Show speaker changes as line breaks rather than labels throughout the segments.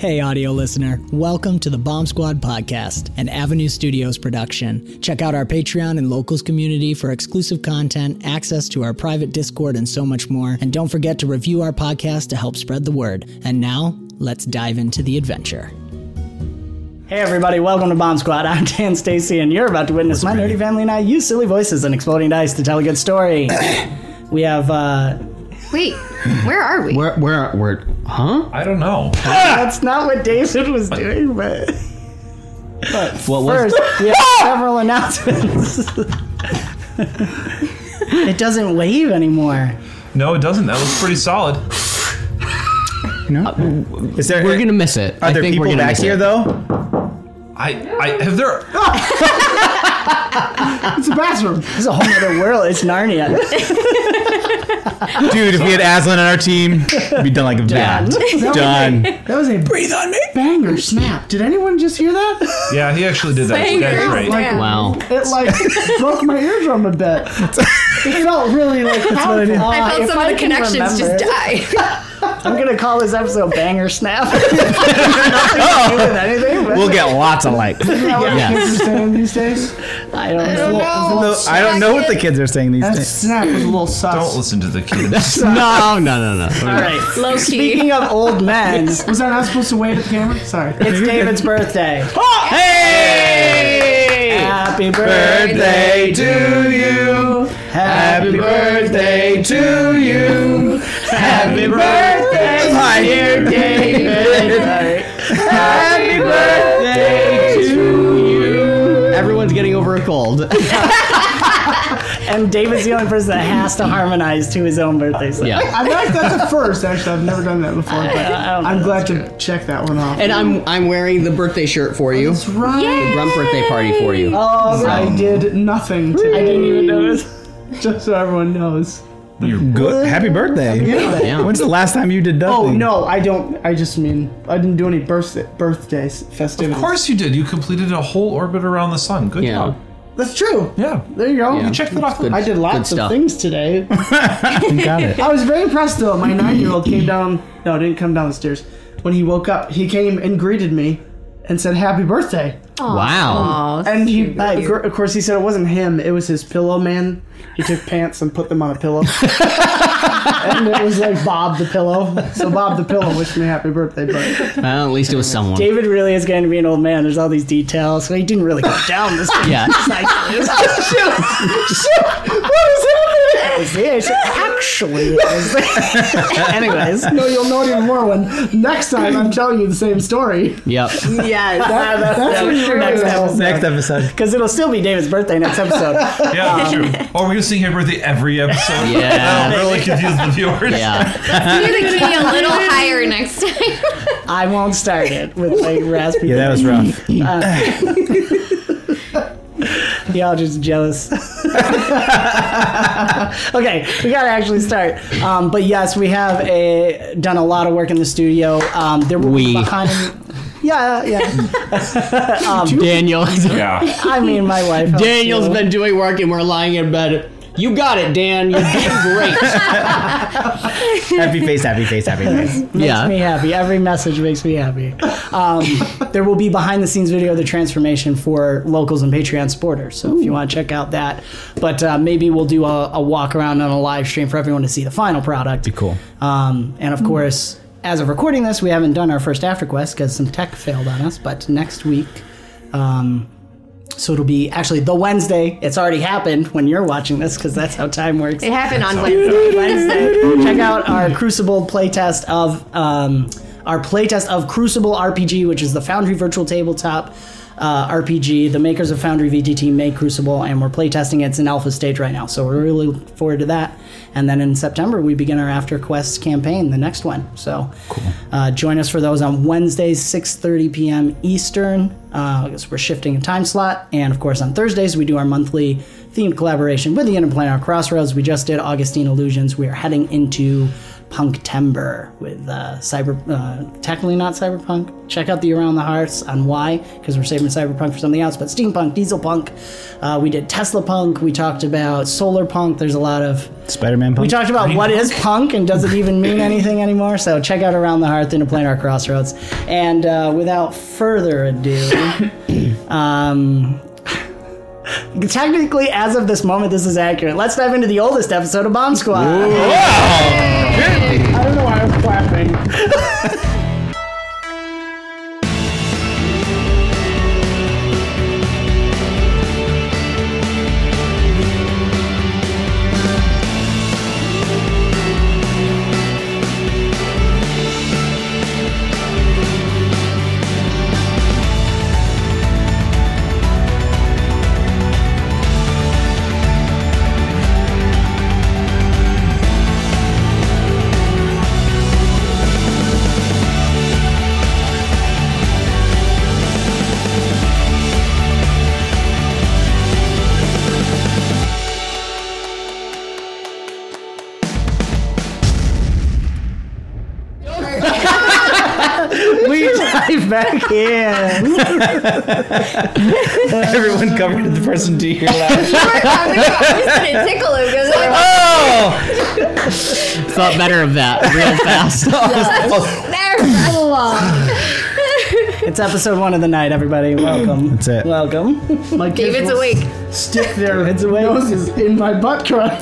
Hey, audio listener. Welcome to the Bomb Squad podcast, an Avenue Studios production. Check out our Patreon and locals community for exclusive content, access to our private Discord, and so much more. And don't forget to review our podcast to help spread the word. And now, let's dive into the adventure. Hey, everybody. Welcome to Bomb Squad. I'm Dan Stacy, and you're about to witness my nerdy family and I use silly voices and exploding dice to tell a good story. we have, uh,
Wait, where are we?
Where, where, where, huh?
I don't know.
that's not what David was doing, but. But
What was-
first, we have several announcements. it doesn't wave anymore.
No, it doesn't. That was pretty solid.
No. Is there?
We're gonna miss it.
Are
I
there
think we're
people
gonna
back
miss
here
it.
though?
I, I have there.
It's a bathroom.
It's a whole other world. It's Narnia.
Dude, if we had Aslan on our team, we'd be done like that. Done.
That was a breathe on me banger snap. Did anyone just hear that?
Yeah, he actually did that. That's great.
Like,
Wow.
It like broke my eardrum a bit. It felt really like powerful.
I felt
if
some
I
of the
can
connections just
remember-
die.
I'm gonna call this episode "Banger Snap." Nothing to do with anything.
We'll get lots of likes.
Is that what
Yeah.
the kids are saying these days?
I don't know.
No, I don't know what the kids are saying these
That
days.
snap was a little sus.
Don't listen to the kids.
No, no, no, no.
All right.
Low key.
Speaking of old men,
Was I not supposed to wave at the camera? Sorry.
It's David's birthday.
Oh, hey!
Happy birthday
Birthday to you. Happy birthday to you. Happy birthday, my dear David. Happy birthday to you.
Everyone's getting over a cold.
And David's the only person that has to harmonize to his own birthday song.
yeah.
I like that's a first. Actually, I've never done that before, but
I don't
I'm glad to check that one off.
And I'm I'm wearing the birthday shirt for you.
That's right.
The Grunt birthday party for you.
Oh,
I did nothing to
I didn't even notice.
just so everyone knows.
You're
Good. Happy birthday.
Yeah.
When's the last time you did
Oh no, I don't. I just mean I didn't do any birthday birthdays festivities.
Of course you did. You completed a whole orbit around the sun. Good
Yeah.
job.
that's true.
Yeah.
There you go.
Yeah.
Check that off.
Good.
I did lots of
stuff.
things today.
Got it.
I was very impressed though. My nine-year-old came down. No, didn't come down the stairs. When he woke up, he came and greeted me and said "Happy birthday."
Wow.
And he, uh, of course, he said it wasn't him. It was his pillow man. He took pants and put them on a pillow, and it was like Bob the pillow. So Bob the pillow wished me happy birthday. But
Well, at least it was someone.
David really is going to be an old man. There's all these details. So he didn't really go down this.
Yeah.
Actually, anyways,
no, you'll know it even more when next time I'm telling you the same story.
Yep.
yes.
That's what you
next episode.
Next episode.
because it'll still be David's birthday next episode.
Yeah, that's true. Um, or we're gonna sing happy birthday every episode.
Yeah.
That'll really confuse the viewers.
Yeah.
You're the key a little higher next time.
I won't start it with like raspy.
Yeah, that was rough.
Uh, Y'all just jealous. okay, we gotta actually start. Um, but yes, we have a, done a lot of work in the studio. Um, there will be
We.
behind. Yeah, yeah.
Daniel.
Yeah.
I mean, my wife. helps
Daniel's
too.
been doing work and we're lying in bed. You got it, Dan. You're doing great.
Happy face, happy face, happy face.
makes
yeah.
me happy. Every message makes me happy. Um, there will be behind the scenes video of the transformation for locals and Patreon supporters. So if you want to check out that, but uh, maybe we'll do a, a walk around on a live stream for everyone to see the final product.
Be cool.
Um, and of course, as of recording this, we haven't done our first after quest because some tech failed on us. But next week, um, so it'll be actually the Wednesday. It's already happened when you're watching this because that's how time works.
It happened on Wednesday.
Wednesday. Check out our Crucible playtest of um, our playtest of Crucible RPG, which is the Foundry Virtual Tabletop uh, RPG. The makers of Foundry VTT make Crucible, and we're playtesting it. It's in alpha stage right now, so we're really looking forward to that. And then in September, we begin our After Quest campaign, the next one. So uh, join us for those on Wednesdays, 6.30 p.m. Eastern. Uh, because we're shifting a time slot. And of course, on Thursdays, we do our monthly themed collaboration with the Interplanar Crossroads. We just did Augustine Illusions. We are heading into Punktember with uh, cyber, uh, technically not cyberpunk. Check out the Around the Hearth on why, because we're saving cyberpunk for something else. But steampunk, diesel punk. Uh, we did Tesla punk. We talked about solar punk. There's a lot of
Spider-Man.
we talked about what is punk and does it even mean anything anymore. So check out Around the Hearth Interplanar Crossroads. And uh, without further ado, um, technically, as of this moment, this is accurate. Let's dive into the oldest episode of Bomb Squad.
I
Everyone covered the person to your left.
I was oh gonna tickle him because
oh!
Thought better of that real fast.
there.
It's episode one of the night, everybody. Welcome.
That's it.
Welcome.
My kids
David's
will
awake.
Stick their
David's awake.
noses in my butt crack.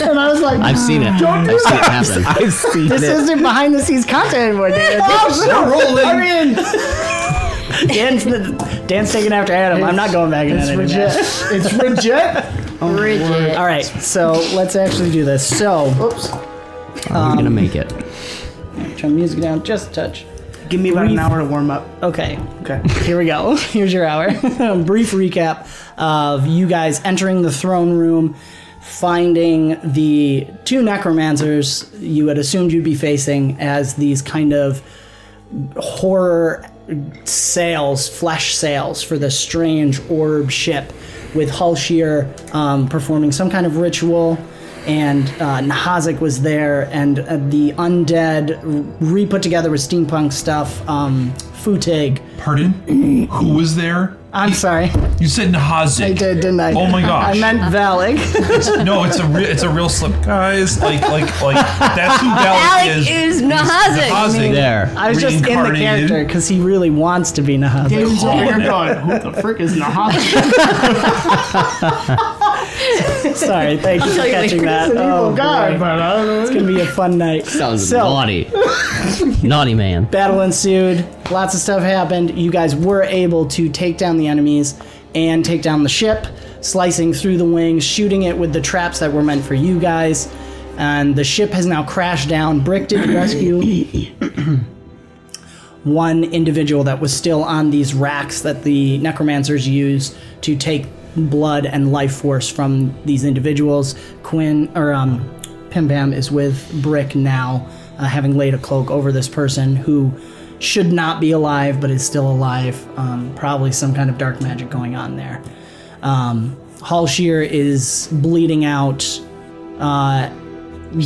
and I was like,
I've seen it.
Don't do
I've seen it happen.
I've seen
This
it.
isn't behind the scenes content anymore, David.
Oh, I mean,
Dan's, Dan's taking after Adam. I'm not going back in
it's
editing
legit.
that.
It's legit.
Oh, Rigid.
All right, so let's actually do this. So,
Oops.
Um, Are we gonna make it?
turn music down just a touch.
Give me about an hour to warm up.
Okay,
Okay.
here we go. Here's your hour. Brief recap of you guys entering the throne room, finding the two necromancers you had assumed you'd be facing as these kind of horror sails, flesh sails for the strange orb ship, with Hallshear um, performing some kind of ritual. And uh, Nahazik was there, and uh, the undead, re put together with steampunk stuff, um, Futig.
Pardon? Who was there?
I'm sorry.
You said Nahazik.
I did, didn't I?
Oh my gosh.
I meant Valig.
No, it's a re- it's a real slip, guys. Like like like that's who Valak
Alec
is.
is
He's
Nahazik.
Nahazik.
There.
I was just in the
Reincarnated.
character because he really wants to be Nahazik.
David's over here going, who the frick is Nahazi?
Sorry, thank you for
tell you
catching
later.
that.
He's an evil
Oh,
guy,
boy.
but I don't know.
It's gonna be a fun night.
Sounds
so,
naughty. naughty man.
battle ensued. Lots of stuff happened. You guys were able to take down the enemies and take down the ship, slicing through the wings, shooting it with the traps that were meant for you guys. And the ship has now crashed down. Brick did rescue one individual that was still on these racks that the necromancers use to take blood and life force from these individuals. Quinn or um, Pim Pam is with Brick now, uh, having laid a cloak over this person who should not be alive but is still alive. Um, probably some kind of dark magic going on there. Um, Hallshear is bleeding out, uh,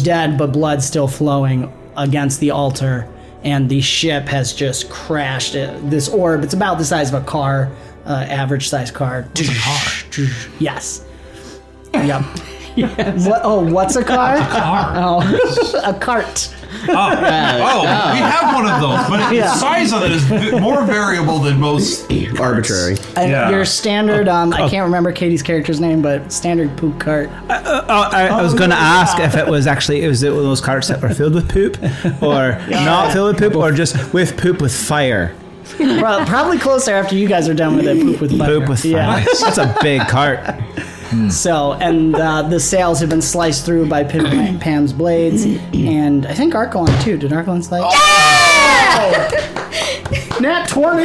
dead but blood still flowing against the altar, and the ship has just crashed. Uh, This orb, it's about the size of a car, uh, average size car. Yes. Yep. What, oh, what's a car?
Car.
Oh, a cart.
Oh, uh, oh, we have one of those, but
Yeah.
the size of it is v- more variable than most.
Arbitrary.
And uh,
Yeah.
Your standard, um, I oh. can't remember Katie's character's name, but standard poop cart.
Oh, I, I was oh, going to ask if it was actually it was it one of those carts that were filled with poop, or not filled with poop, or just with poop with fire.
Pro- Probably closer after you guys are done with it. Poop with fire.
Poop with fire.
Yeah.
That's a big cart.
So, and uh, the sails have been sliced through by Pim Pam's blades, and I think Arkhelon too. Did Arkhelon slice?
Nat 20.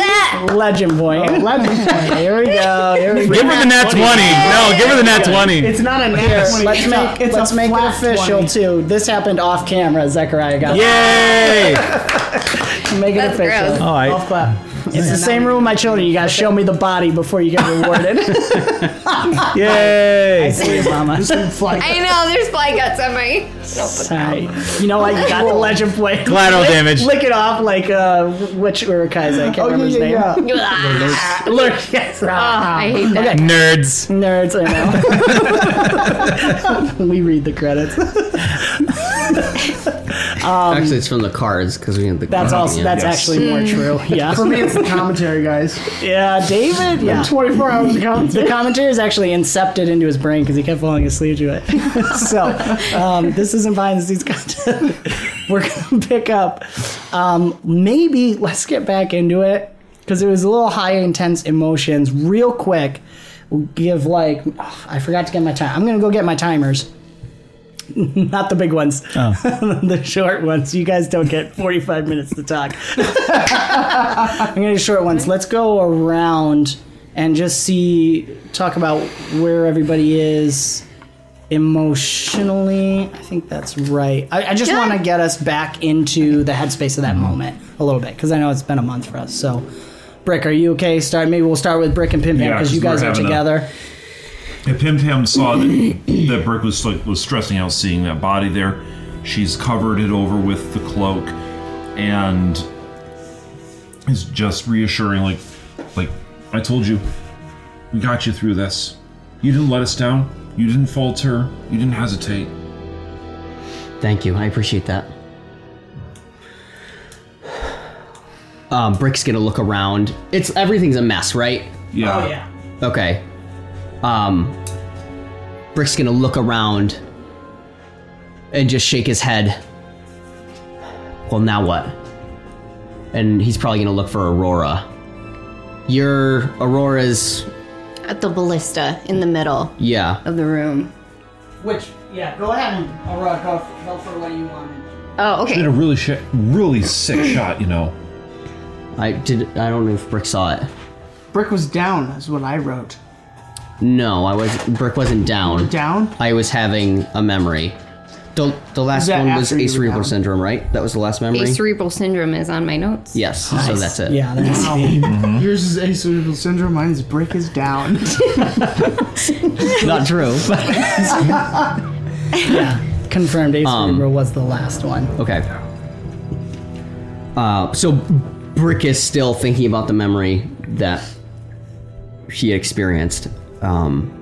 Legend point.
Legend point.
Here we go. Here we go.
Give her the nat 20. No, give her the nat 20.
It's not a
Here,
20.
let's
it's
make
a, it's
let's
a
make it official
20.
too. This happened off camera. Zechariah got
Yay!
make it
That's
official.
gross.
All right.
Golf clap.
It's the same rule with my children. You gotta show me the body before you get rewarded.
Yay!
I See you, mama.
I know there's fly guts on my.
Sorry. You know what? You got the legend plate.
Collateral
lick,
damage.
Lick it off like uh, which Uruk-hai's? I can't
Oh,
remember his name.
yeah, yeah.
Ah,
Look, yes.
I hate that.
Nerds.
Nerds, I know. we read the credits.
Actually, it's from the cards because we had the.
That's
cards,
also
yeah.
that's actually more true. Yeah.
For me, it's the commentary, guys.
Yeah, David. Yeah.
24 hours of commentary.
The commentary is actually incepted into his brain because he kept falling asleep to it. so, um, this isn't behind the scenes content. We're going to pick up. Um, maybe let's get back into it because it was a little high intense emotions. Real quick, we'll give like, oh, I forgot to get my time. I'm going to go get my timers. Not the big ones, oh. the short ones. You guys don't get 45 minutes to talk. I'm gonna do short ones. Let's go around and just see, talk about where everybody is emotionally. I think that's right. I, I just want to get us back into the headspace of that mm-hmm. moment a little bit because I know it's been a month for us. So, Brick, are you okay? Start. Maybe we'll start with Brick and Pim because
Yeah,
you guys
we're
are
having a-
together.
And Pim Pam saw that, that Brick was like was stressing out seeing that body there. She's covered it over with the cloak, and is just reassuring, like, like I told you, we got you through this. You didn't let us down. You didn't falter. You didn't hesitate.
Thank you. I appreciate that. Um, Brick's gonna look around. It's everything's a mess, right?
Yeah.
Oh yeah.
Okay. Um, Brick's gonna look around and just shake his head. Well, now what? And he's probably gonna look for Aurora. Your Aurora's,
At the ballista in the middle
yeah.
of the room.
Which yeah, go ahead and Aurora, go, go for what you wanted.
Oh, okay.
Did
okay.
a really sh- really sick shot, you know.
I did. I don't know if Brick saw it.
Brick was down, is what I wrote.
No, I was. Brick wasn't down.
Down?
I was having a memory. The, the last
that
one was
after you were
acerebral
down?
syndrome, right? That was the last memory.
Acerebral syndrome is on my notes.
yes, so that's it.
Yeah, that's
Yours is acerebral syndrome. Mine is Brick is down.
not true.
yeah. Confirmed. Ace
Um,
Cerebral was the last one.
okay. Uh, so Brick is still thinking about the memory that he experienced. Um,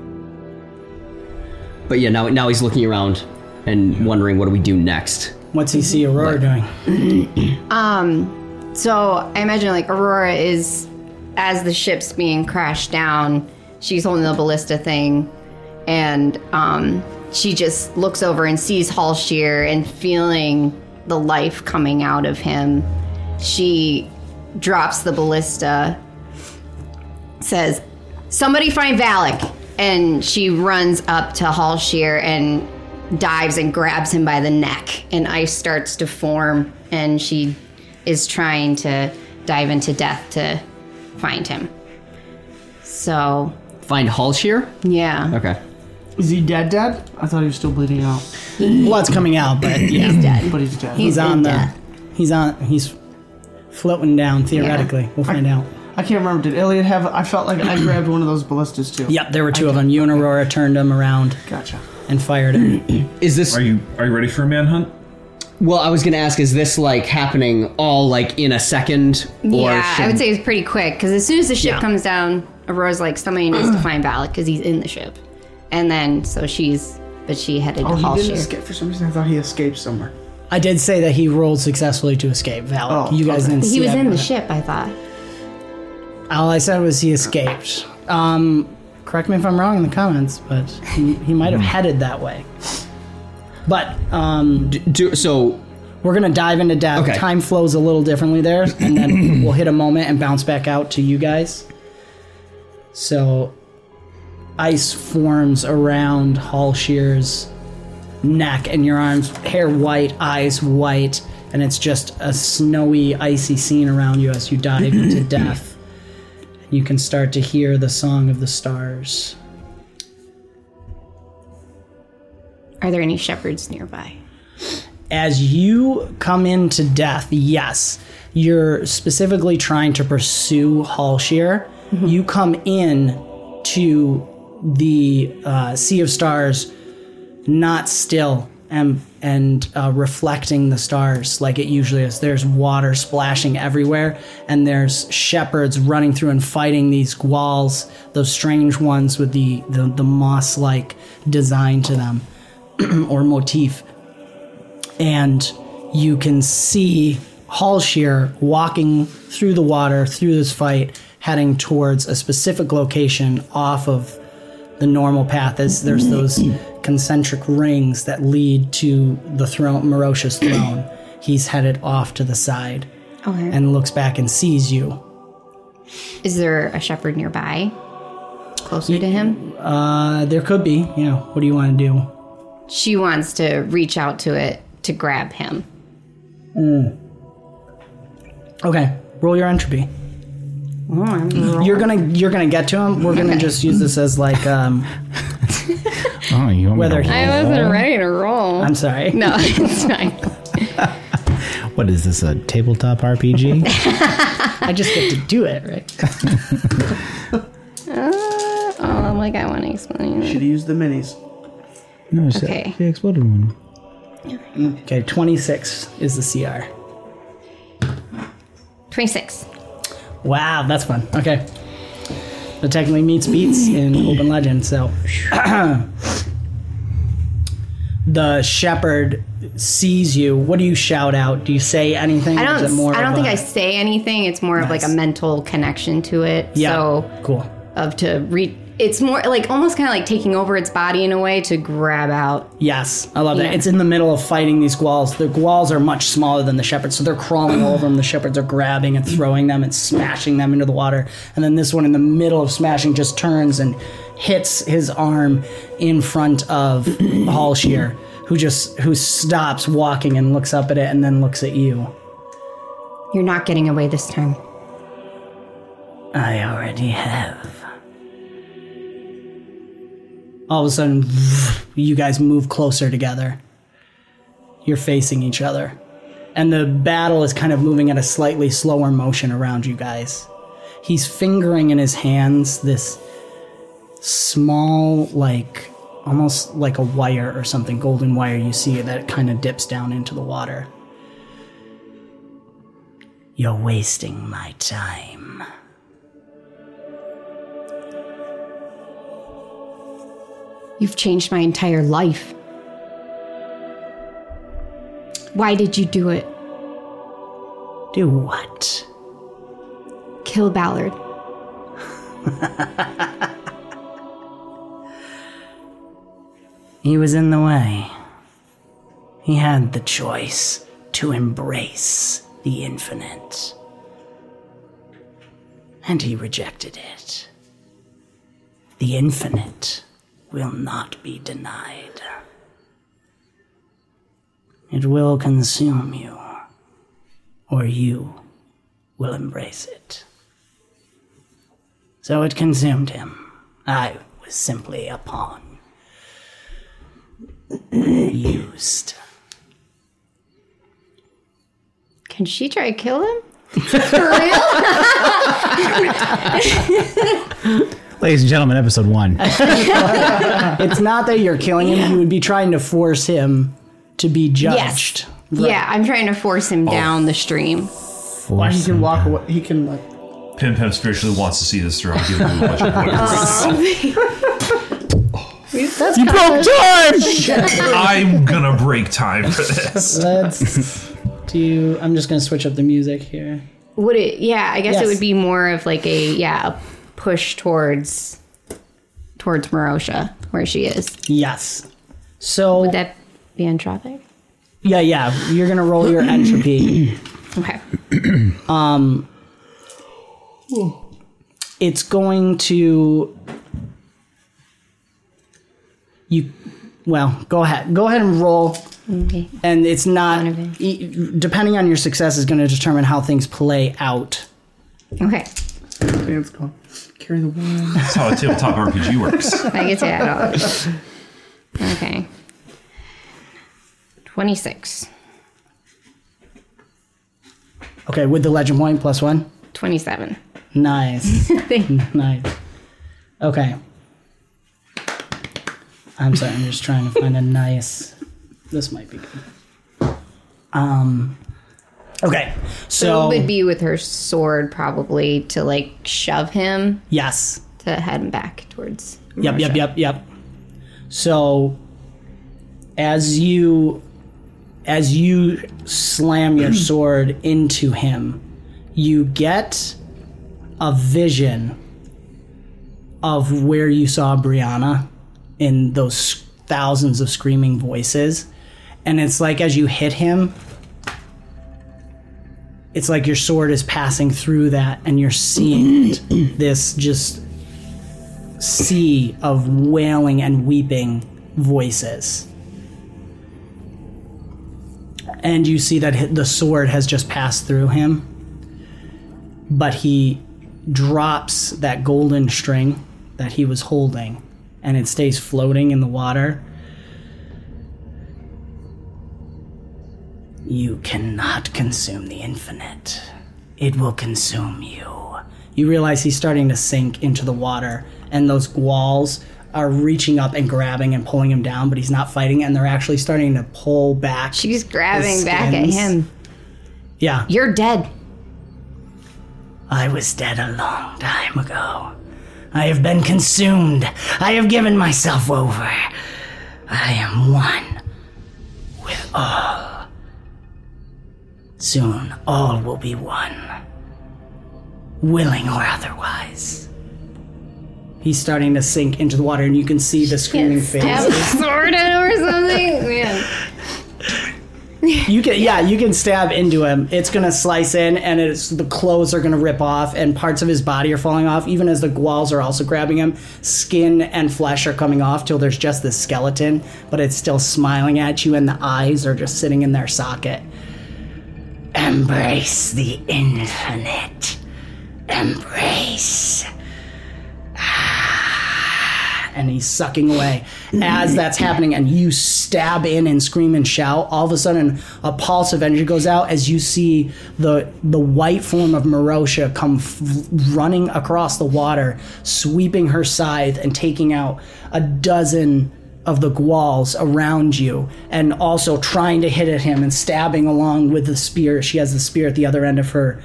but yeah, now now he's looking around and wondering what do we do next.
What's he see Aurora doing?
Um, so I imagine like Aurora is as the ship's being crashed down, she's holding the ballista thing, and um, she just looks over and sees Hall Hallshear and feeling the life coming out of him. She drops the ballista, says, "Somebody find Valak," and she runs up to Hallshear and dives and grabs him by the neck, and ice starts to form, and she is trying to dive into death to find him. So,
Find Hallshear?
yeah,
Okay.
is he dead, dead? I thought he was still bleeding out.
Blood's coming out, but yeah,
he's dead.
But he's dead.
he's on
in
the.
death.
He's on. He's floating down theoretically. We'll find out.
I can't remember. Did Elliot have. I felt like I grabbed one of those ballistas too.
Yep, there were two of them. You and Aurora turned them around
Gotcha.
and fired it.
Is this
Are you are you ready for a manhunt?
Well, I was gonna ask, is this like happening all like in a second? Or
yeah,
should-
I would say it's pretty quick because as soon as the ship
Yeah.
comes down, Aurora's like, somebody needs to find Valak because he's in the ship. And then, so she's, but she headed
Oh,
to
he didn't
Hallshear.
escape. For some reason, I thought he escaped somewhere.
I did say that he rolled successfully to escape. Valak.
Oh,
you guys
okay.
didn't see
He was
that,
in the
but-
ship, I thought.
All I said was he escaped. Um, correct me if I'm wrong in the comments, but he, he might have headed that way. But um,
Do, so
we're gonna dive into death.
Okay.
Time flows a little differently there, and then we'll hit a moment and bounce back out to you guys. So, ice forms around Hallshear's neck and your arms, hair white, eyes white, and it's just a snowy, icy scene around you as you dive into death. You can start to hear the song of the stars.
Are there any shepherds nearby?
as you come into death, yes, you're specifically trying to pursue Hallshear. You come in to the uh, Sea of Stars, not still and and uh, reflecting the stars like it usually is. There's water splashing everywhere, and there's shepherds running through and fighting these gwals, those strange ones with the the, the moss like design to them or motif and you can see Hallshear walking through the water through this fight, heading towards a specific location off of the normal path. As there's those concentric rings that lead to the throne, Marosha's throne. He's headed off to the side
Okay.
and looks back and sees you.
Is there a shepherd nearby? Closer to him?
Uh, there could be. You know, what do you want to do?
She wants to reach out to it to grab him.
Okay, roll your entropy.
Oh,
You're gonna you're gonna get to him. We're gonna just use this as like um.
Oh, you want me to-
he-
I wasn't ready to roll.
I'm sorry.
no, it's fine.
What is this? A tabletop RPG?
I just get to do it, right?
Uh, oh, like I want to explain.
Should have used the minis.
no, it's
Okay.
the exploded one.
Okay, 26 is the CR.
26.
Wow, that's fun. Okay. It technically meets beats in Open Legend, so. the shepherd sees you. What do you shout out? Do you say anything?
I don't. I don't think
a-
I say anything. It's more of like a mental connection to it.
Yeah.
So
cool.
of to read. It's more like almost kind of like taking over its body in a way to grab out.
Yes, I love that. It's in the middle of fighting these gwals. The gwals are much smaller than the shepherds, so they're crawling all over them. The shepherds are grabbing and throwing them and smashing them into the water. And then this one in the middle of smashing just turns and hits his arm in front of Hallshear, who just who stops walking and looks up at it and then looks at you.
You're not getting away this time.
I already have. All of a sudden, you guys move closer together. You're facing each other. And the battle is kind of moving at a slightly slower motion around you guys. He's fingering in his hands this small, like, almost like a wire or something, golden wire you see that kind of dips down into the water. You're wasting my time.
You've changed my entire life. Why did you do it?
Do what?
Kill Ballard.
He was in the way. He had the choice to embrace the infinite. And he rejected it. The infinite will not be denied. It will consume you, or you will embrace it. So it consumed him. I was simply a pawn used.
Can she try to kill him? For real?
Ladies and gentlemen, episode one.
It's not that you're killing him, you would be trying to force him to be judged.
Yeah, I'm trying to force him down the stream.
Why he can walk away. He can like.
Pim Pim spiritually wants to see this through. I'll give him a bunch of points.
Oh, That's
You broke time!
I'm gonna break time for this.
Let's do. I'm just going to switch up the music here.
Would it? Yeah, I guess
Yes.
it would be more of like a yeah a push towards towards Marosha where she is.
Yes. So,
Would that be entropic?
yeah, yeah, you're going to roll your entropy.
Okay. Um.
It's going to. You. well, go ahead. Go ahead and roll.
Okay.
And it's not, e- depending on your success, is going to determine how things play out.
Okay.
Dan's going, carry the one.
That's how a tabletop RPG works.
I get to add on. Okay. 26.
Okay, with the legend point plus one.
27.
Nice.
Thank
nice. Okay. I'm sorry, I'm just trying to find a nice. This might be good. Um. Okay,
So
so
it would be with her sword probably to like shove him
yes,
to head him back towards.
Yep, yep, yep, yep. So as you as you slam your sword into him, you get a vision of where you saw Brianna in those thousands of screaming voices. And it's like as you hit him, it's like your sword is passing through that and you're seeing this just sea of wailing and weeping voices. And you see that the sword has just passed through him, but he drops that golden string that he was holding, and it stays floating in the water. You cannot consume the infinite. It will consume you. You realize he's starting to sink into the water, and those walls are reaching up and grabbing and pulling him down, but he's not fighting, and they're actually starting to pull back.
She's grabbing back at him.
Yeah.
You're dead.
I was dead a long time ago. I have been consumed. I have given myself over. I am one with all. Soon, all will be one. Willing or otherwise.
He's starting to sink into the water, and you can see the screaming
Stab
faces.
a sword in or something. Man.
You can, yeah, you can stab into him. It's gonna slice in, and it's the clothes are gonna rip off, and parts of his body are falling off. Even as the gwals are also grabbing him, skin and flesh are coming off till there's just this skeleton, but it's still smiling at you, and the eyes are just sitting in their socket.
Embrace the infinite. Embrace.
And he's sucking away. As that's happening, and you stab in and scream and shout, all of a sudden a pulse of energy goes out as you see the the white form of Marosha come f- running across the water, sweeping her scythe and taking out a dozen of the gwals around you, and also trying to hit at him and stabbing along with the spear. She has the spear at the other end of her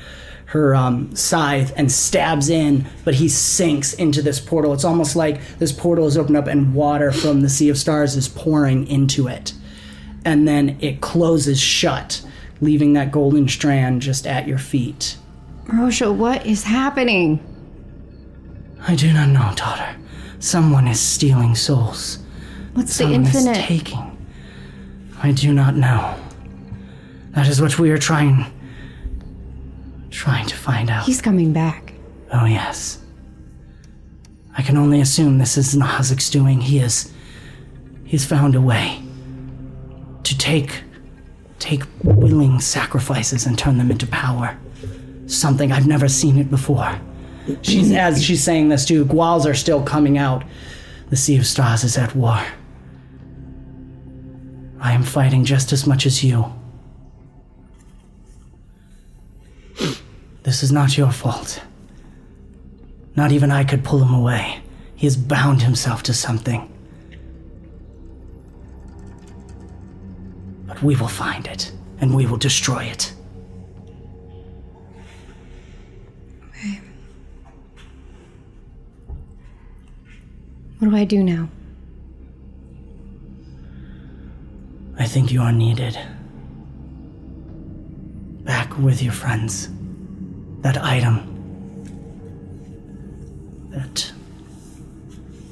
her um, scythe and stabs in, but he sinks into this portal. It's almost like this portal is opened up and water from the Sea of Stars is pouring into it. And then it closes shut, leaving that golden strand just at your feet.
Rosha, what is happening?
I do not know, daughter. Someone is stealing souls.
What's the
Someone is
infinite?
taking. I do not know. That is what we are trying. Trying to find out.
He's coming back.
Oh, yes. I can only assume this is Nahazik's doing. He is. He's found a way to take. take willing sacrifices and turn them into power. Something I've never seen it before.
She's as she's saying this too, gwals are still coming out.
The Sea of Stars is at war. I am fighting just as much as you. This is not your fault. Not even I could pull him away. He has bound himself to something. But we will find it, and we will destroy it.
What do I do now?
I think you are needed. Back with your friends. That item. That.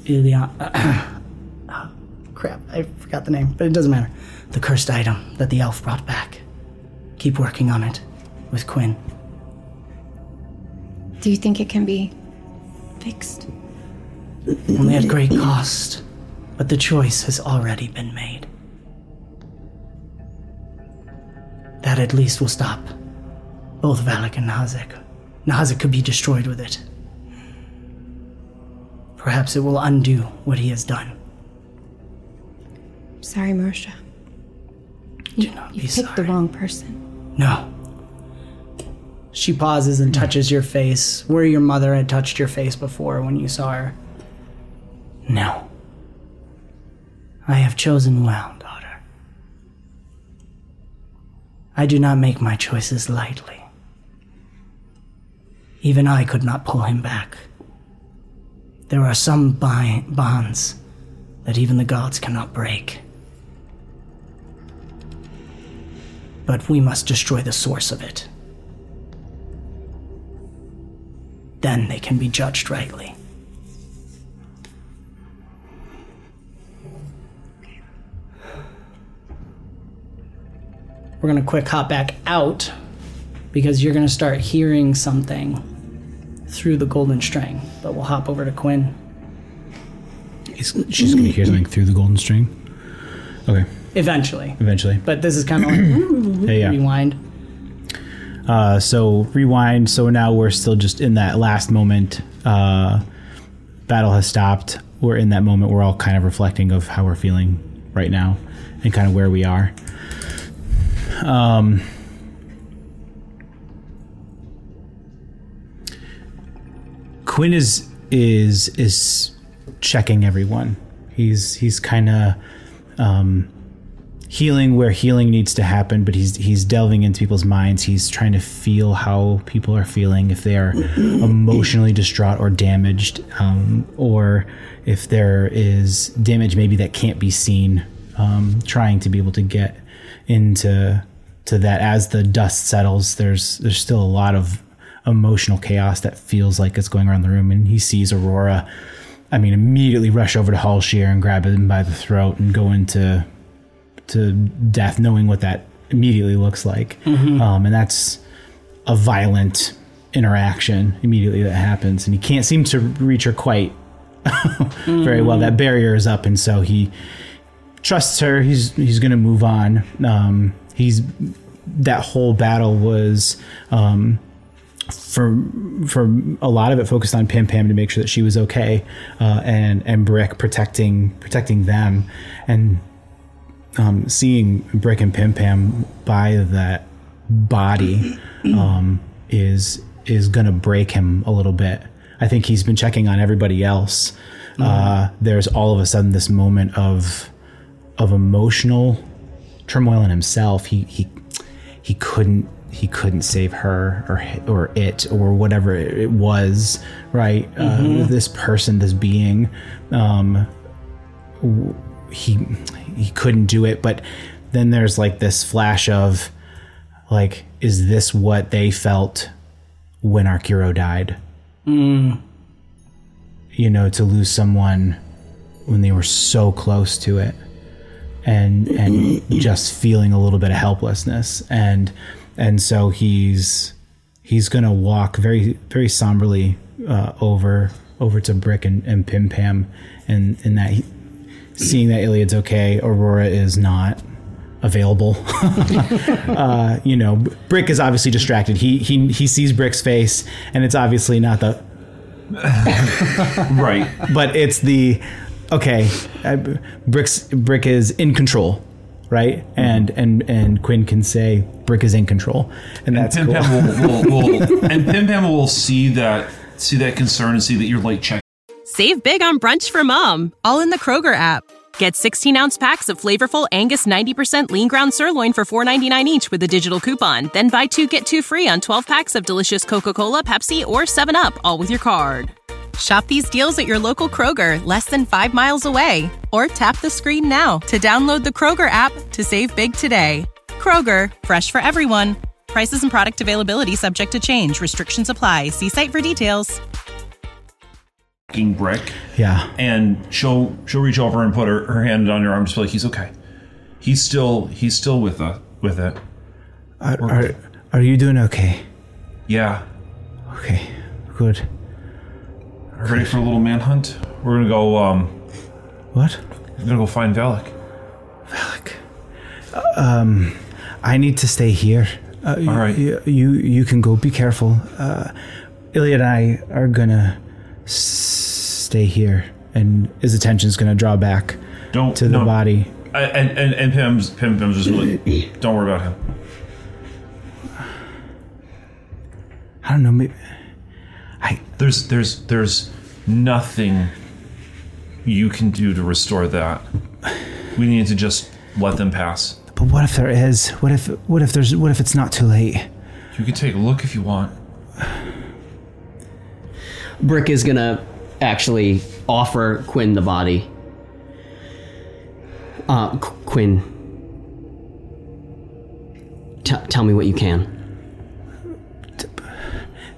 Ilion. oh, uh, ah, crap, I forgot the name, but it doesn't matter.
The cursed item that the elf brought back. Keep working on it. With Quinn.
Do you think it can be fixed?
Only at great cost.
But the choice has already been made. That at least will stop both Valak and Nazik. Nazik could be destroyed with it. Perhaps it will undo what he has done.
Sorry, Marcia.
Do not
You
be
picked the wrong person.
No. She pauses and mm. touches your face where your mother had touched your face before when you saw her. No. I have chosen well, daughter. I do not make my choices lightly. Even I could not pull him back. There are some bi- bonds that even the gods cannot break. But we must destroy the source of it. Then they can be judged rightly. We're gonna quick hop back out because you're gonna start hearing something through the golden string. But we'll hop over to Quinn.
He's, she's going to hear something through the golden string. Okay,
Eventually.
eventually.
But this is kind of like
yeah.
rewind.
Uh, so rewind. So now we're still just in that last moment. Uh, battle has stopped. We're in that moment. We're all kind of reflecting of how we're feeling right now and kind of where we are. Um, Quinn is is is checking everyone. He's he's kind of um, healing where healing needs to happen, but he's he's delving into people's minds. He's trying to feel how people are feeling, if they are emotionally distraught or damaged, um, or if there is damage maybe that can't be seen. Um, trying to be able to get into to that as the dust settles. There's there's still a lot of emotional chaos that feels like it's going around the room, and he sees Aurora. I mean, immediately rush over to Hallshear and grab him by the throat and go into to death, knowing what that immediately looks like. Um, and that's a violent interaction immediately that happens. And he can't seem to reach her quite very well. That barrier is up, and so he trusts her. He's he's going to move on. Um, he's that whole battle was. Um, for for a lot of it focused on Pam Pam to make sure that she was okay, uh, and and Brick protecting protecting them, and um, seeing Brick and Pim Pam by that body um, is is gonna break him a little bit. I think he's been checking on everybody else. Uh, there's all of a sudden this moment of of emotional turmoil in himself. He he he couldn't he couldn't save her or or it or whatever it was. Right, uh, this person, this being. Um, he he couldn't do it, but then there's like this flash of like, is this what they felt when Arkiro died? You know, to lose someone when they were so close to it and and just feeling a little bit of helplessness and and so he's he's gonna walk very very somberly uh, over over to Brick and, and Pim Pam and and that he, seeing that Iliad's okay Aurora is not available uh, you know Brick is obviously distracted he he he sees Brick's face and it's obviously not the
Right.
but it's the okay. uh, Brick's Brick is in control, right? Mm-hmm. And and and Quinn can say Brick is in control, and that's
Pim
cool.
Pam will, will, will and Pim Pam will see that see that concern and see that you're like checking
Save big on brunch for mom, all in the Kroger app. Get 16 ounce packs of flavorful Angus 90% lean ground sirloin for $4.99 each with a digital coupon. Then buy two get two free on 12 packs of delicious Coca Cola, Pepsi, or 7UP, all with your card. Shop these deals at your local Kroger, less than five miles away. Or tap the screen now to download the Kroger app to save big today. Kroger, fresh for everyone. Prices and product availability subject to change. Restrictions apply. See site for details.
brick,
yeah,
and she'll she'll reach over and put her, her hand on your arm, just be like, "He's okay. He's still he's still with us with it.
are, are are you doing okay?
Yeah.
Okay, good.
Ready for a little manhunt? We're gonna go. Um,
What?
I'm gonna go find Valak.
I need to stay here. Uh,
All right.
You, you you can go. Be careful. Uh, Ilya and I are gonna s- stay here, and his attention's gonna draw back
Don't
to the
no.
body.
I- and and and Pim's Pim Pim's just like, don't worry about him.
I don't know. Maybe
There's there's there's nothing you can do to restore that. We need to just let them pass.
But what if there is? What if what if there's what if it's not too late?
You can take a look if you want.
Brick is gonna actually offer Quinn the body. Uh, Qu- Quinn, t- tell me what you can.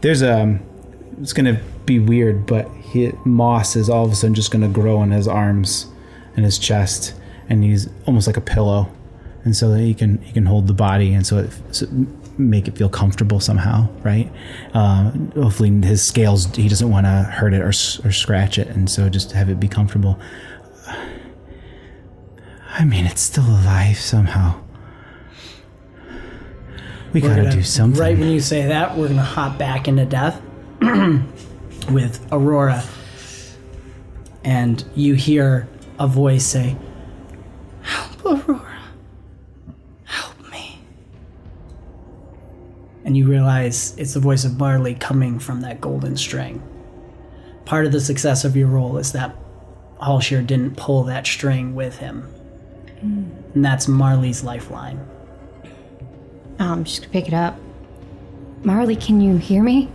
There's a. It's gonna be weird, but he, moss is all of a sudden just gonna grow on his arms and his chest, and he's almost like a pillow, and so that he can he can hold the body, and so it so make it feel comfortable somehow, right? Uh, hopefully, his scales he doesn't want to hurt it or or scratch it, and so just have it be comfortable. I mean, it's still alive somehow. We
We're
gotta
gonna-
do something.
Right when you say that, we're gonna hop back into death with Aurora, and you hear a voice say, "Help, Aurora! Help me!" And you realize it's the voice of Marley coming from that golden string. Part of the success of your role is that Hallshear didn't pull that string with him, and that's Marley's lifeline.
Um, just gonna pick it up. Marley, can you hear me.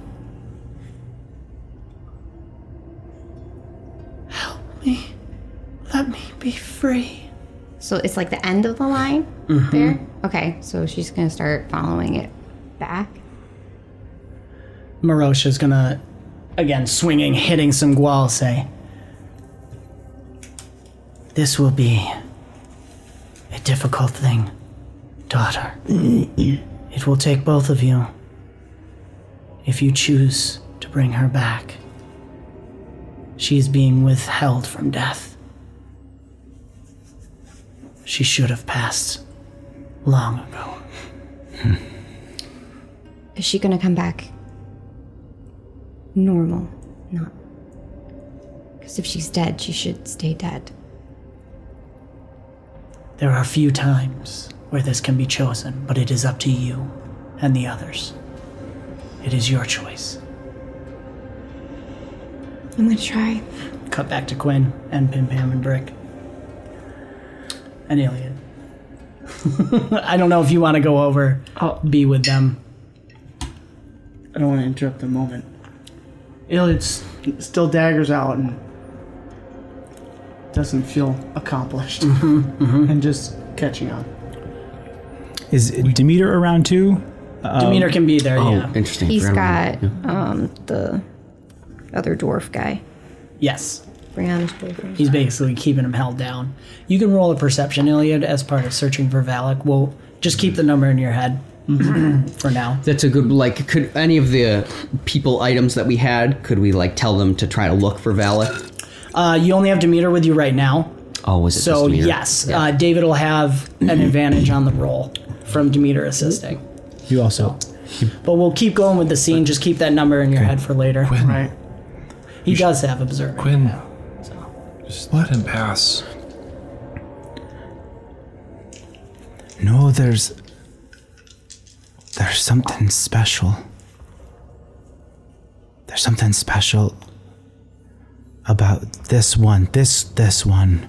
Free.
So it's like the end of the line mm-hmm. there? Okay, so she's gonna start following it back.
Marosha's gonna, again, swinging, hitting some gual, say, This will be a difficult thing, daughter. it will take both of you if you choose to bring her back. She is being withheld from death. She should have passed long ago.
Is she gonna come back normal? Not. Because if she's dead, she should stay dead.
There are few times where this can be chosen, but it is up to you and the others. It is your choice.
I'm gonna try.
Cut back to Quinn and Pim Pam and Brick. And alien. I don't know if you want to go over,
I'll
be with them.
I don't want to interrupt the moment. Iliad's still daggers out and doesn't feel accomplished. Mm-hmm, mm-hmm. And just catching on.
Is Demeter around too?
Um, Demeter can be there,
Oh,
yeah.
interesting.
He's
Forgot
got
about that.
um the other dwarf guy.
Yes.
Brianna's boyfriend.
He's basically keeping him held down. You can roll a perception, Iliad, as part of searching for Valak. We'll just keep the number in your head for now.
That's a good like. Could any of the people items that we had? Could we like tell them to try to look for Valak?
Uh, you only have Demeter with you right now.
Oh, was it?
So
just Demeter?
yes,
Yeah.
uh, David will have an advantage on the roll from Demeter assisting.
You also.
But we'll keep going with the scene. Just keep that number in your head for later.
Right.
He does have observer.
Quinn, just let him pass.
No, there's. There's something special. There's something special about this one. This this one.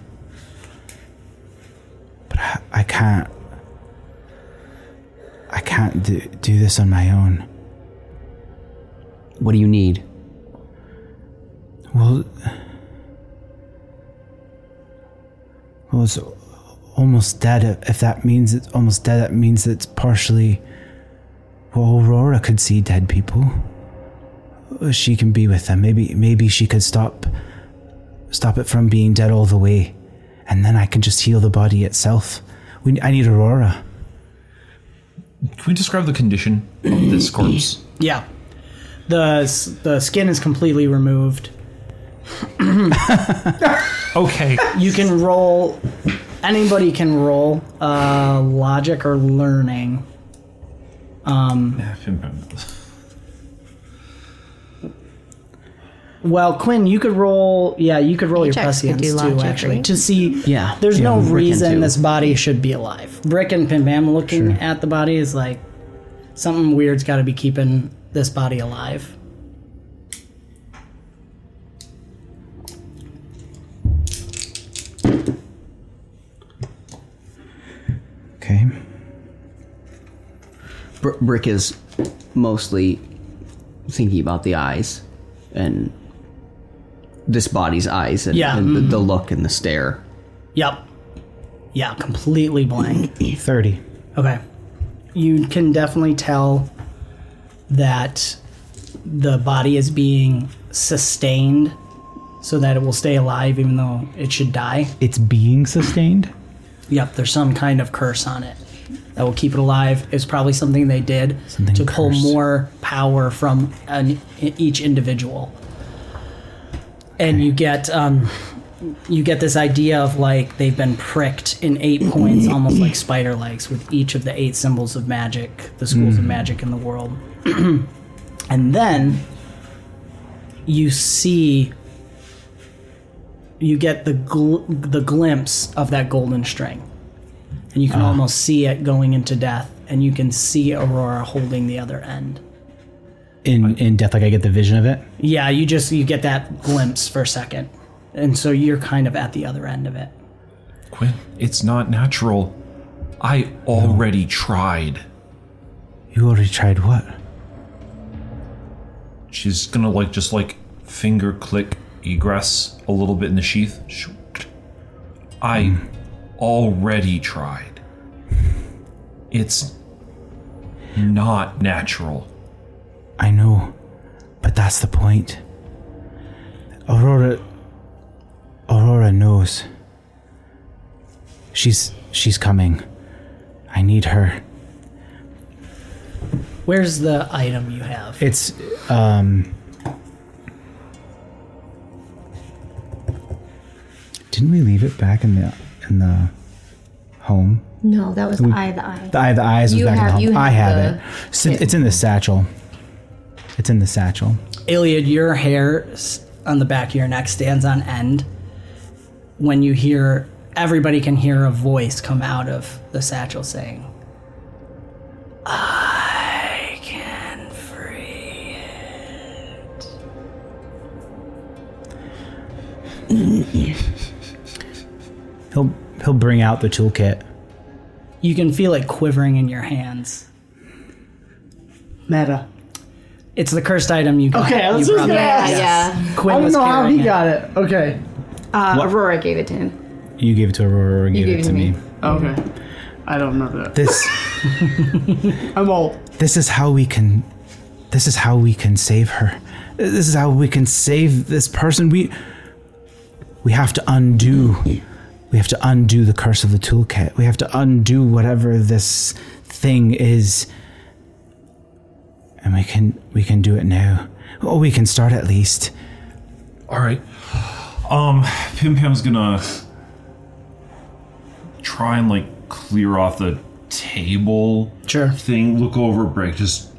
But I, I can't. I can't do, do this on my own.
What do you need?
Well, well, it's almost dead. If- If that means it's almost dead, that means it's partially. Well, Aurora could see dead people. She can be with them. Maybe, maybe she could stop, stop it from being dead all the way, and then I can just heal the body itself. We, I need Aurora.
Can we describe the condition of this corpse?
Yeah. The the skin is completely removed.
Okay.
You can roll. Anybody can roll uh, logic or learning.
Yeah, Pim
Well, Quinn, you could roll. Yeah, you could roll your
Ajax could
prescience
do
too,
logic,
actually,
right?
to see.
Yeah.
There's no
Rick can
reason
too.
this body should be alive. Brick and Pim Pam looking at the body is like something weird's got to be keeping this body alive.
Br- Brick is mostly thinking about the eyes and this body's eyes and,
Yeah,
and the, the mm-hmm. look and the stare.
Yep. Yeah, completely blank.
30.
Okay. You can definitely tell that the body is being sustained so that it will stay alive even though it should die.
It's being sustained?
Yep, there's some kind of curse on it that will keep it alive. It's probably something they did
Something
to pull more power from an, each individual. And you get um, you get this idea of like they've been pricked in eight points, almost like spider legs, with each of the eight symbols of magic, the schools of magic in the world. and then you see you get the gl- the glimpse of that golden string, and you can ah. almost see it going into death, and you can see Aurora holding the other end.
In in death, like I get the vision of it?
Yeah, you just you get that glimpse for a second, and so you're kind of at the other end of it.
Quinn, it's not natural. I already tried.
You already tried what?
She's gonna like just like finger click egress a little bit in the sheath. I hmm. Already tried. It's not natural.
I know, but that's the point. Aurora. Aurora knows. She's she's coming. I need her.
Where's the item you have?
It's um. Didn't we leave it back in the in the home?
No, that was eye the eye.
The eye, the eyes was
You
back
have-
in the
you
home. I
have
have
the-
it. It's in, it's in the satchel. It's in the satchel.
Iliad, your hair on the back of your neck stands on end when you hear everybody can hear a voice come out of the satchel saying, I can free
He'll he'll bring out the toolkit.
You can feel it quivering in your hands.
Meta.
It's the cursed item you got.
Okay, I was
you
just gonna ask.
Yeah.
Quinn
I don't
was
know how
carrying
he
it.
got it. Okay.
Uh, Aurora gave it to him.
You gave it to Aurora. Or gave,
gave
it
it
to
to
me.
me.
Okay. I don't know that.
This
I'm old.
this is how we can. This is how we can save her. This is how we can save this person. We we have to undo. We have to undo the curse of the toolkit. We have to undo whatever this thing is. And we can we can do it now. Or we can start at least.
All right. Um, Pim Pam's gonna try and like clear off the table
Sure.
thing. Look over, break. Just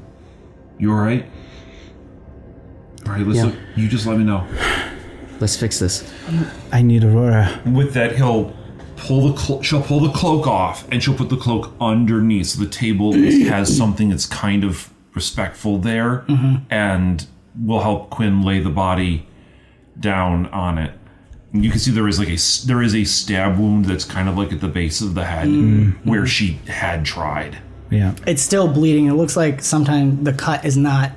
you all right? All right. Let's
Yeah.
look. You just let me know.
Let's fix this.
I need Aurora.
With that, he'll pull the clo- she'll pull the cloak off, and she'll put the cloak underneath, so the table has something that's kind of respectful there, mm-hmm. and will help Quinn lay the body down on it. And you can see there is like a s- there is a stab wound that's kind of like at the base of the head mm-hmm. where she had tried.
Yeah.
It's still bleeding. It looks like sometimes the cut is not,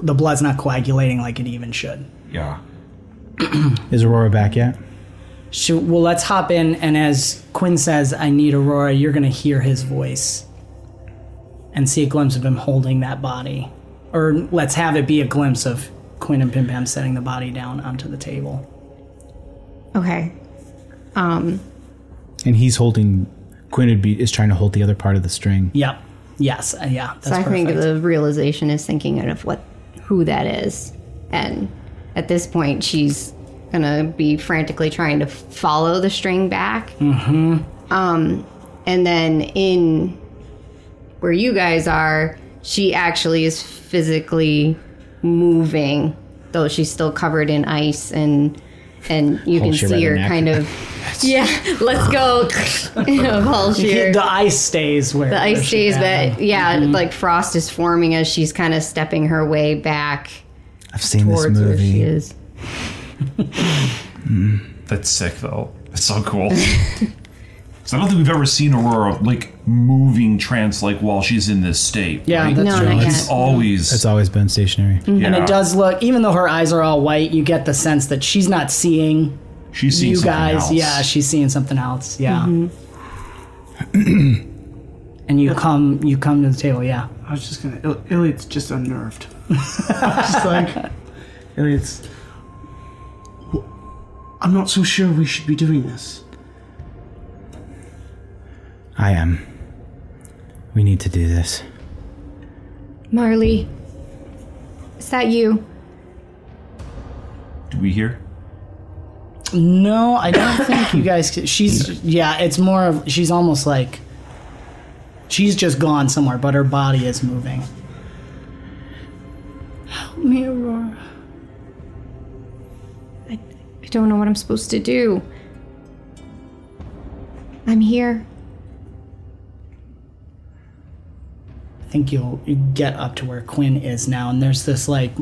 the blood's not coagulating like it even should.
Yeah.
Is Aurora back yet?
Should, well, let's hop in, and as Quinn says, I need Aurora, you're going to hear his voice and see a glimpse of him holding that body. Or let's have it be a glimpse of Quinn and Pim Pam setting the body down onto the table.
Okay. Um,
And he's holding. Quinn would be, is trying to hold the other part of the string.
Yep. Yes. uh, yeah. That's
so I
perfect.
think the realization is thinking of what who that is, and at this point she's gonna be frantically trying to follow the string back. Mm-hmm. Um, and then in where you guys are, she actually is physically moving, though she's still covered in ice and and you
Hold
can see her
neck.
kind of yeah. Let's go.
The ice stays where
The ice stays, but yeah, like frost is forming as she's kind of stepping her way back
I've seen this
towards where she
movie.
is.
That's sick, though. That's so cool. so I don't think we've ever seen Aurora like moving trance like while she's in this state.
Yeah,
right?
that's
No,
true.
not
It's always
It's always been stationary.
yeah.
And it does look, even though her eyes are all white, you get the sense that she's not seeing
She's seeing
you
something
guys.
else.
Yeah, she's seeing something else. Yeah.
Mm-hmm.
and you come, you come to the table. Yeah.
I was just gonna. Il- Iliad's just unnerved. just like Iliad's. I'm not so sure we should be doing this.
I am. We need to do this.
Marley, is that you?
Do we hear?
No, I don't think you guys. She's yeah. It's more of she's almost like she's just gone somewhere, but her body is moving. Help me, Aurora.
I I don't know what I'm supposed to do. I'm here.
I think you'll you get up to where Quinn is now, and there's this like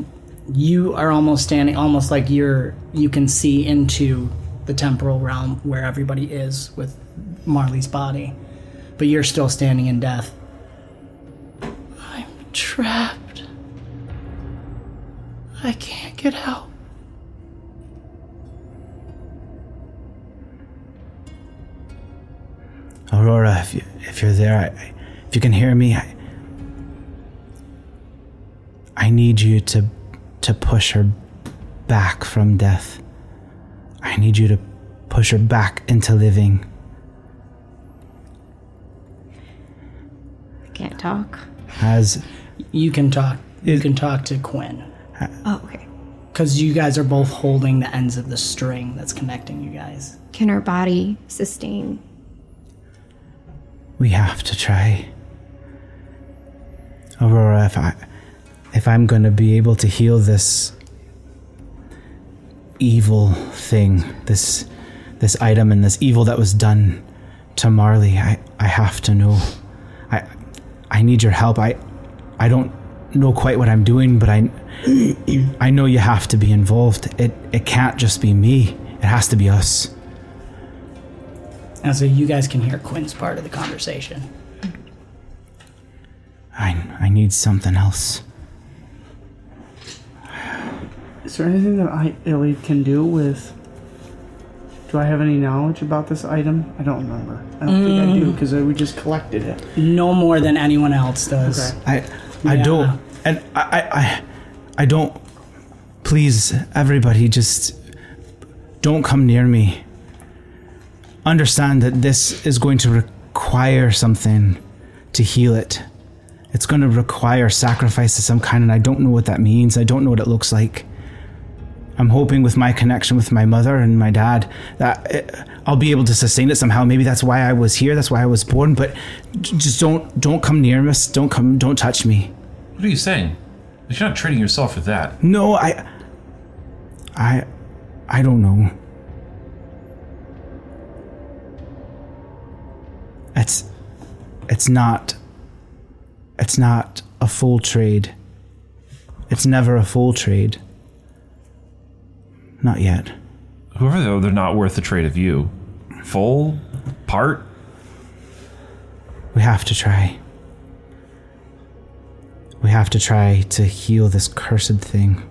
you are almost standing, almost like you're you can see into the temporal realm where everybody is with Marley's body, but you're still standing in death. I'm trapped. I can't get out.
Aurora, if you if you're there, I, I- if you can hear me, I, I need you to to push her back from death. I need you to push her back into living.
Can't talk.
Has
You can talk. You
Is-
can talk to Quinn
Oh, okay.
because you guys are both holding the ends of the string that's connecting you guys.
Can her body sustain?
we have to try. Aurora, if I if I'm gonna be able to heal this evil thing, this this item and this evil that was done to Marley, I, I have to know. I I need your help. I I don't know quite what I'm doing, but I I know you have to be involved. It it can't just be me. It has to be us.
And so you guys can hear Quinn's part of the conversation.
I I need something else.
Is there anything that I Iliad can do with? Do I have any knowledge about this item? I don't remember. I don't think I do mm. because we just collected it.
No more than anyone else does.
Okay.
I I
Yeah.
don't and I, I I I don't please everybody just don't come near me. Understand that this is going to require something to heal it. It's going to require sacrifice of some kind and I don't know what that means. I don't know what it looks like. I'm hoping with my connection with my mother and my dad that it, I'll be able to sustain it somehow. Maybe that's why I was here. That's why I was born. But just don't don't come near us. Don't come. Don't touch me.
What are you saying? You're not treating yourself with that.
No, I. I. I don't know. It's. It's not. It's not a full trade. It's never a full trade. Not yet.
Whoever though, they're not worth the trade of you. Full part.
We have to try. We have to try to heal this cursed thing.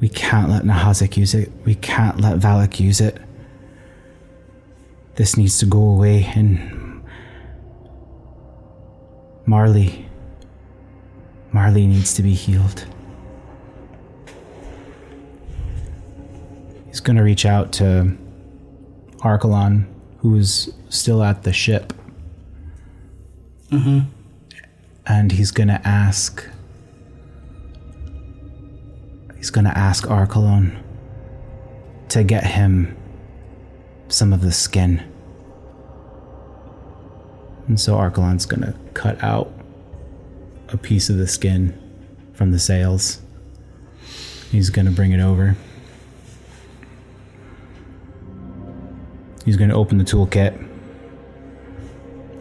We can't let Nahazik use it. We can't let Valak use it. This needs to go away and Marley. Marley needs to be healed. He's gonna reach out to Arkhelon, who is still at the ship. Mm-hmm. and he's gonna ask he's gonna ask Arkhelon to get him some of the skin. And so Arkhelon's gonna cut out a piece of the skin from the sails. He's gonna bring it over. He's gonna open the toolkit.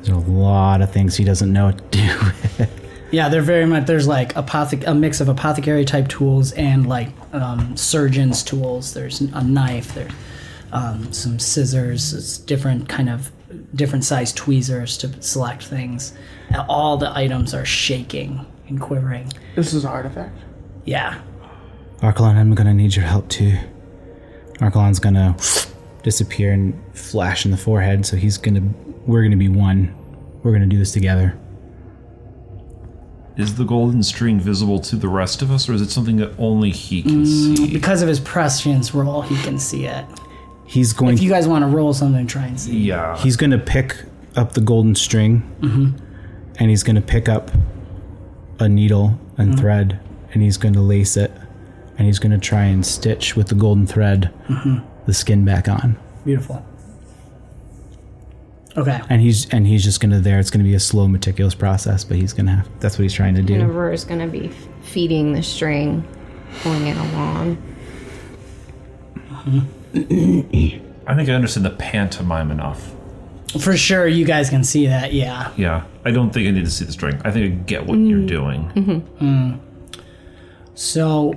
There's a lot of things he doesn't know what to do with.
Yeah, they're very much. There's like apothec- a mix of apothecary type tools and like um, surgeon's tools. There's a knife. There's um, some scissors. It's different kind of different size tweezers to select things. And all the items are shaking and quivering.
This is an artifact.
Yeah,
Arkhelon, I'm gonna need your help too. Arkhelon's gonna disappear and flash in the forehead, so he's gonna. We're gonna be one. We're gonna do this together.
Is the golden string visible to the rest of us, or is it something that only he can mm, see?
because of his prescience roll, he can see it.
He's going.
If you guys want to roll something, try and see.
Yeah.
he's gonna pick up the golden string, mm-hmm. and he's gonna pick up a needle and mm-hmm. thread, and he's gonna lace it, and he's gonna try and stitch with the golden thread mm-hmm. The skin back on.
Beautiful. Okay.
And he's and he's just gonna there. It's gonna be a slow, meticulous process, but he's gonna have. That's what he's trying to do.
And
do.
Aurora's gonna be f- feeding the string, pulling it along.
I think I understand the pantomime enough.
For sure, you guys can see that. Yeah.
Yeah. I don't think I need to see the string. I think I get what you're mm. doing. Mm-hmm.
So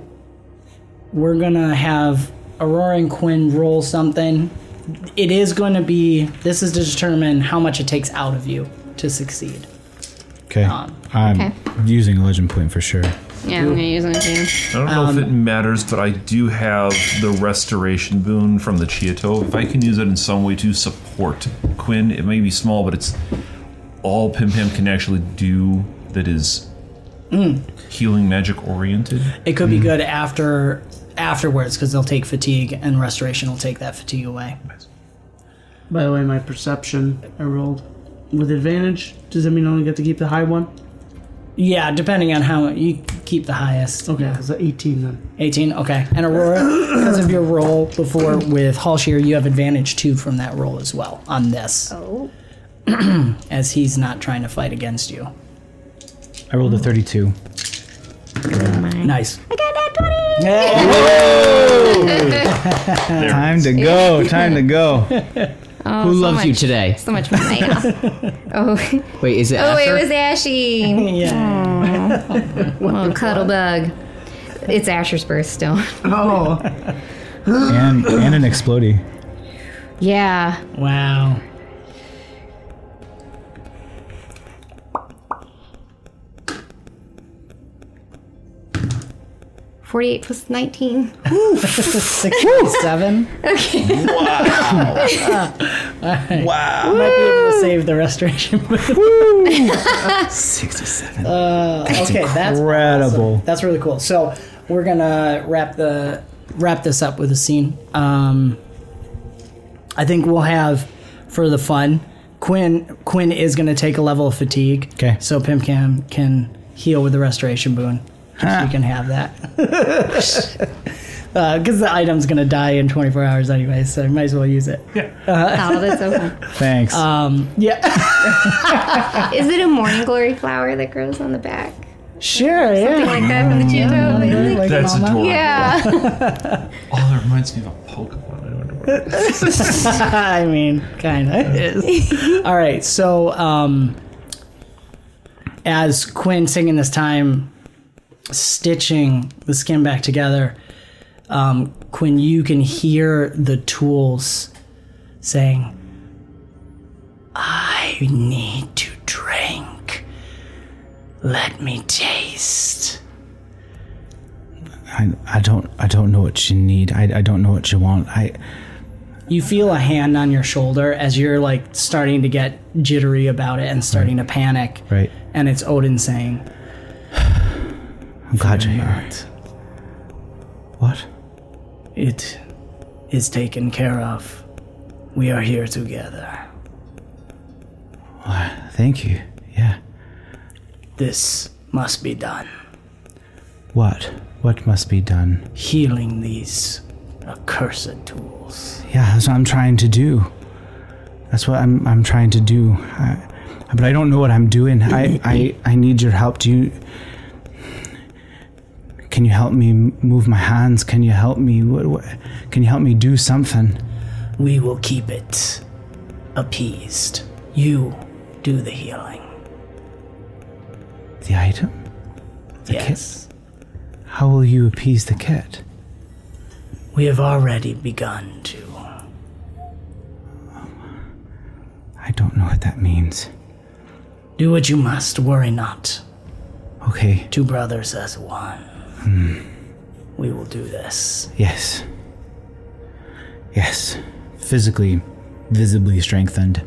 we're gonna have Aurora and Quinn roll something. It is going to be. This is to determine how much it takes out of you to succeed.
Okay,
Um,
I'm
okay.
using a legend point for sure.
Yeah, I'm gonna use it again.
I don't know if it um, matters, but I do have the restoration boon from the Chiato. If I can use it in some way to support Quinn, it may be small, but it's all Pim Pam can actually do that is mm. healing magic oriented.
It could be mm. good after afterwards because they'll take fatigue and restoration will take that fatigue away.
By the way, my perception I rolled with advantage. Does that mean I only get to keep the high one?
Yeah, depending on how you keep the highest.
Okay, it's an 18 then.
18. Okay. And Aurora, because of your roll before with Hallshear, you have advantage too from that roll as well on this,
Oh.
as he's not trying to fight against you.
I rolled a 32.
Nice.
I got that 20!
Time to go. Time to go.
Oh,
Who
so
loves you today?
So much math. oh,
Wait, is it
oh,
after?
it was Ashy.
Yeah.
Oh, cuddle bug. It's Asher's birthstone.
Oh,
and and an explodey.
Yeah.
Wow.
Forty-eight plus nineteen.
67.
Okay.
Wow. Might be able to save the restoration.
67.
Uh, okay, that's
Incredible.
That's really cool. So we're gonna wrap the wrap this up with a scene. Um, I think we'll have for the fun. Quinn Quinn is gonna take a level of fatigue.
'Kay.
So Pim Pam can heal with the restoration boon. Just so you can have that. Because the item's gonna die in 24 hours anyway, so you might as well use it.
Yeah, Oh, that's okay.
Thanks.
Um, yeah,
Is it a morning glory flower that grows on the back?
sure,
Something
yeah.
Something like that from the Cheeto?
Like
That's
mama?
adorable.
Yeah.
Oh, that reminds me of a Pokemon. I wonder what it is.
I mean, kind of is. All right, so um, as Quinn singing this time, stitching the skin back together, um, Quinn, you can hear the tools saying, "I need to drink. Let me taste."
I, I don't I don't know what you need. I, I don't know what you want. I
You feel a hand on your shoulder as you're like starting to get jittery about it and starting to panic.
right.
And it's Odin saying,
I'm glad you're here. What?
It is taken care of. We are here together.
Thank you. Yeah.
This must be done.
What? What must be done?
Healing these Accursed tools.
Yeah, that's what I'm trying to do. That's what I'm I'm trying to do. I, but I don't know what I'm doing. I, I I need your help. Do you? Can you help me move my hands? Can you help me? What, what, can you help me do something?
We will keep it appeased. You do the healing.
The item? The
yes.
kit? How will you appease the kit?
We have already begun to.
I don't know what that means.
Do what you must, worry not.
Okay.
Two brothers as one. Hmm. We will do this.
Yes. Yes. Physically, visibly strengthened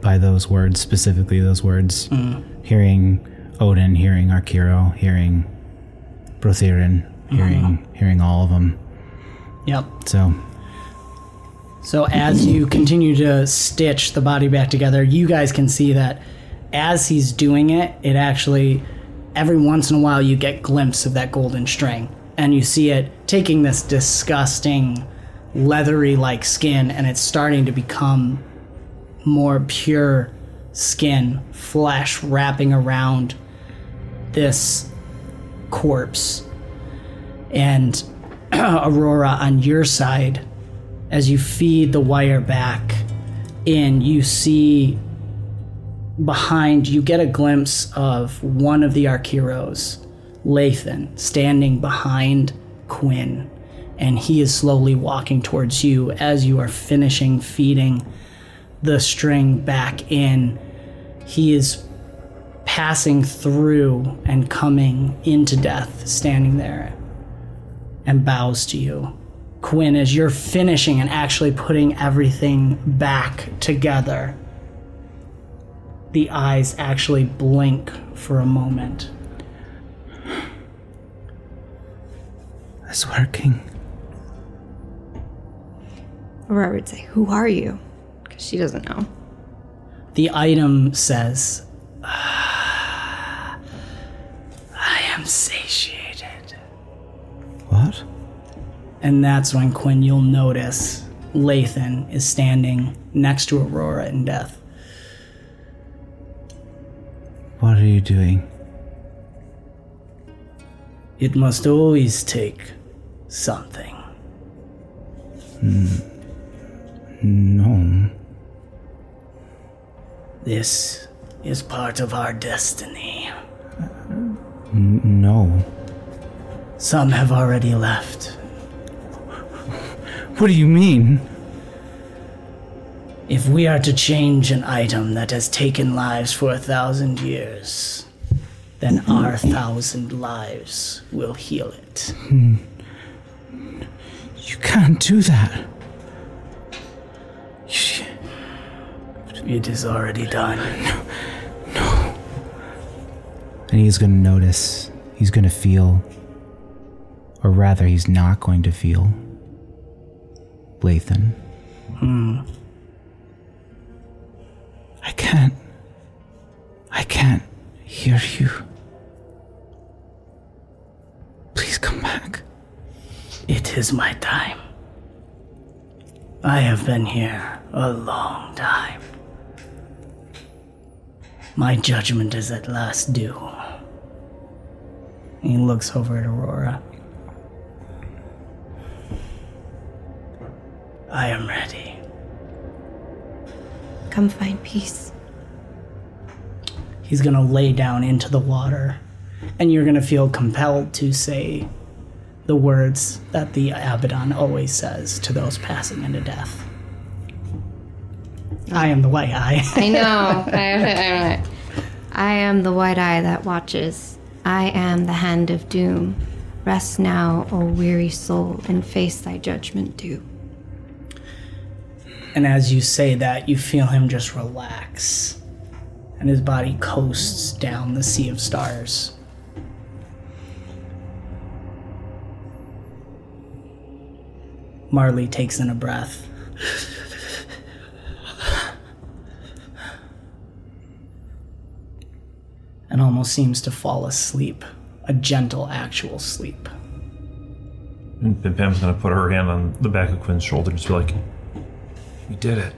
by those words, specifically those words. Mm. Hearing Odin, hearing Arkiro, hearing Brothirin, hearing uh-huh. hearing all of them.
Yep.
So
So as you continue to stitch the body back together, you guys can see that as he's doing it, it actually every once in a while you get glimpse of that golden string and you see it taking this disgusting leathery like skin and it's starting to become more pure skin, flesh wrapping around this corpse. And Aurora on your side as you feed the wire back in, you see behind, you get a glimpse of one of the Archeros, Lathan, standing behind Quinn. And he is slowly walking towards you as you are finishing feeding the string back in. He is passing through and coming into death, standing there and bows to you. Quinn, as you're finishing and actually putting everything back together, the eyes actually blink for a moment.
it's working.
Aurora would say, Who are you? Because she doesn't know.
The item says, "Ah, I am satiated.
What?
And that's when Quinn, you'll notice Lathan is standing next to Aurora in death.
What are you doing?
It must always take something. Hmm.
No.
This is part of our destiny.
No.
Some have already left.
What do you mean?
If we are to change an item that has taken lives for a thousand years, then our thousand lives will heal it. Hmm.
You can't do that.
It is already done. No.
And he's going to notice. He's going to feel. Or rather, he's not going to feel. Lathan. Hmm. I can't. I can't hear you. Please come back.
It is my time. I have been here a long time. My judgment is at last due. He looks over at Aurora. I am ready.
Come find peace.
He's gonna lay down into the water, and you're gonna feel compelled to say the words that the Abaddon always says to those passing into death. I am the white eye.
I know. I, I, I am the white eye that watches. I am the hand of doom. Rest now, O weary soul, and face thy judgment due.
And as you say that, you feel him just relax, and his body coasts down the sea of stars. Marley takes in a breath. and almost seems to fall asleep, a gentle, actual sleep.
Hmm, and Pim Pam's gonna put her hand on the back of Quinn's shoulder and just be like, "You did it."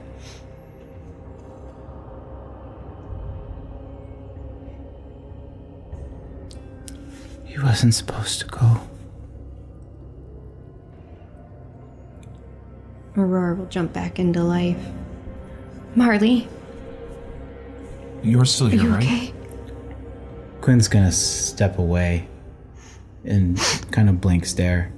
He wasn't supposed to go.
Aurora will jump back into life. Marley,
You're still
are
here,
you
right?
okay?
Quinn's gonna step away and kind of blink stare.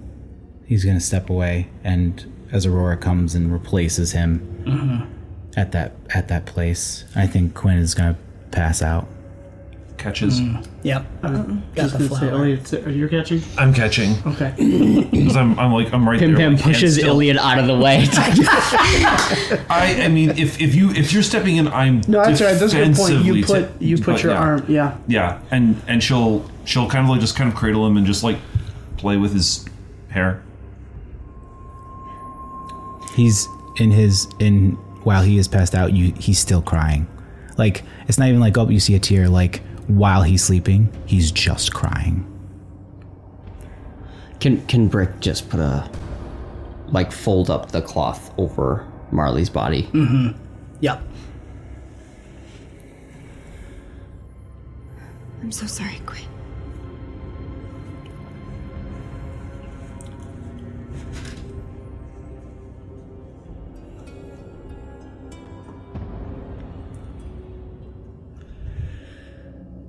He's gonna step away, and as Aurora comes and replaces him mm-hmm. at that at that place, I think Quinn is gonna pass out.
Catches. Mm.
Yep. Uh,
Got
the flower.
Elliot, t- are you catching?
I'm catching
Okay.
because I'm, I'm like I'm right
Pim
there.
Pam
like, and
pushes
still-
Iliad out of the way.
I I mean, if if you if you're stepping in, I'm
No, that's right. That's a good point. You put
t-
you put
but
your
yeah.
arm. Yeah.
Yeah, and and she'll she'll kind of like just kind of cradle him and just like play with his hair.
He's in his in while he is passed out. You he's still crying. Like it's not even like oh you see a tear. Like while he's sleeping, he's just crying.
can can Brick just put a like fold up the cloth over Marley's body? Mm-hmm.
Yep.
I'm so sorry, Quinn.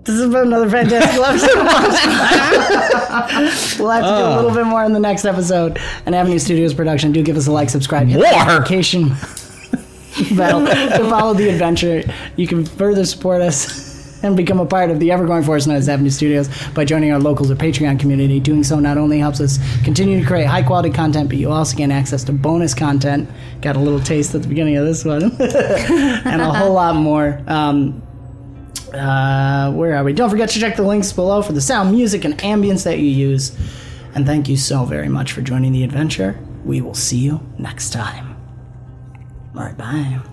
This has been another fantastic episode. of Monster. we'll have to do a little bit more in the next episode. An Avenue Studios production. Do give us a like, subscribe, hit the
More?
notification bell to follow the adventure. You can further support us and become a part of the ever-growing force known as Avenue Studios by joining our locals or Patreon community. Doing so not only helps us continue to create high-quality content, but you also gain access to bonus content. Got a little taste at the beginning of this one, and a whole lot more. Um, uh, where are we? Don't forget to check the links below for the sound, music, and ambience that you use. And thank you so very much for joining the adventure. We will see you next time. All right, bye.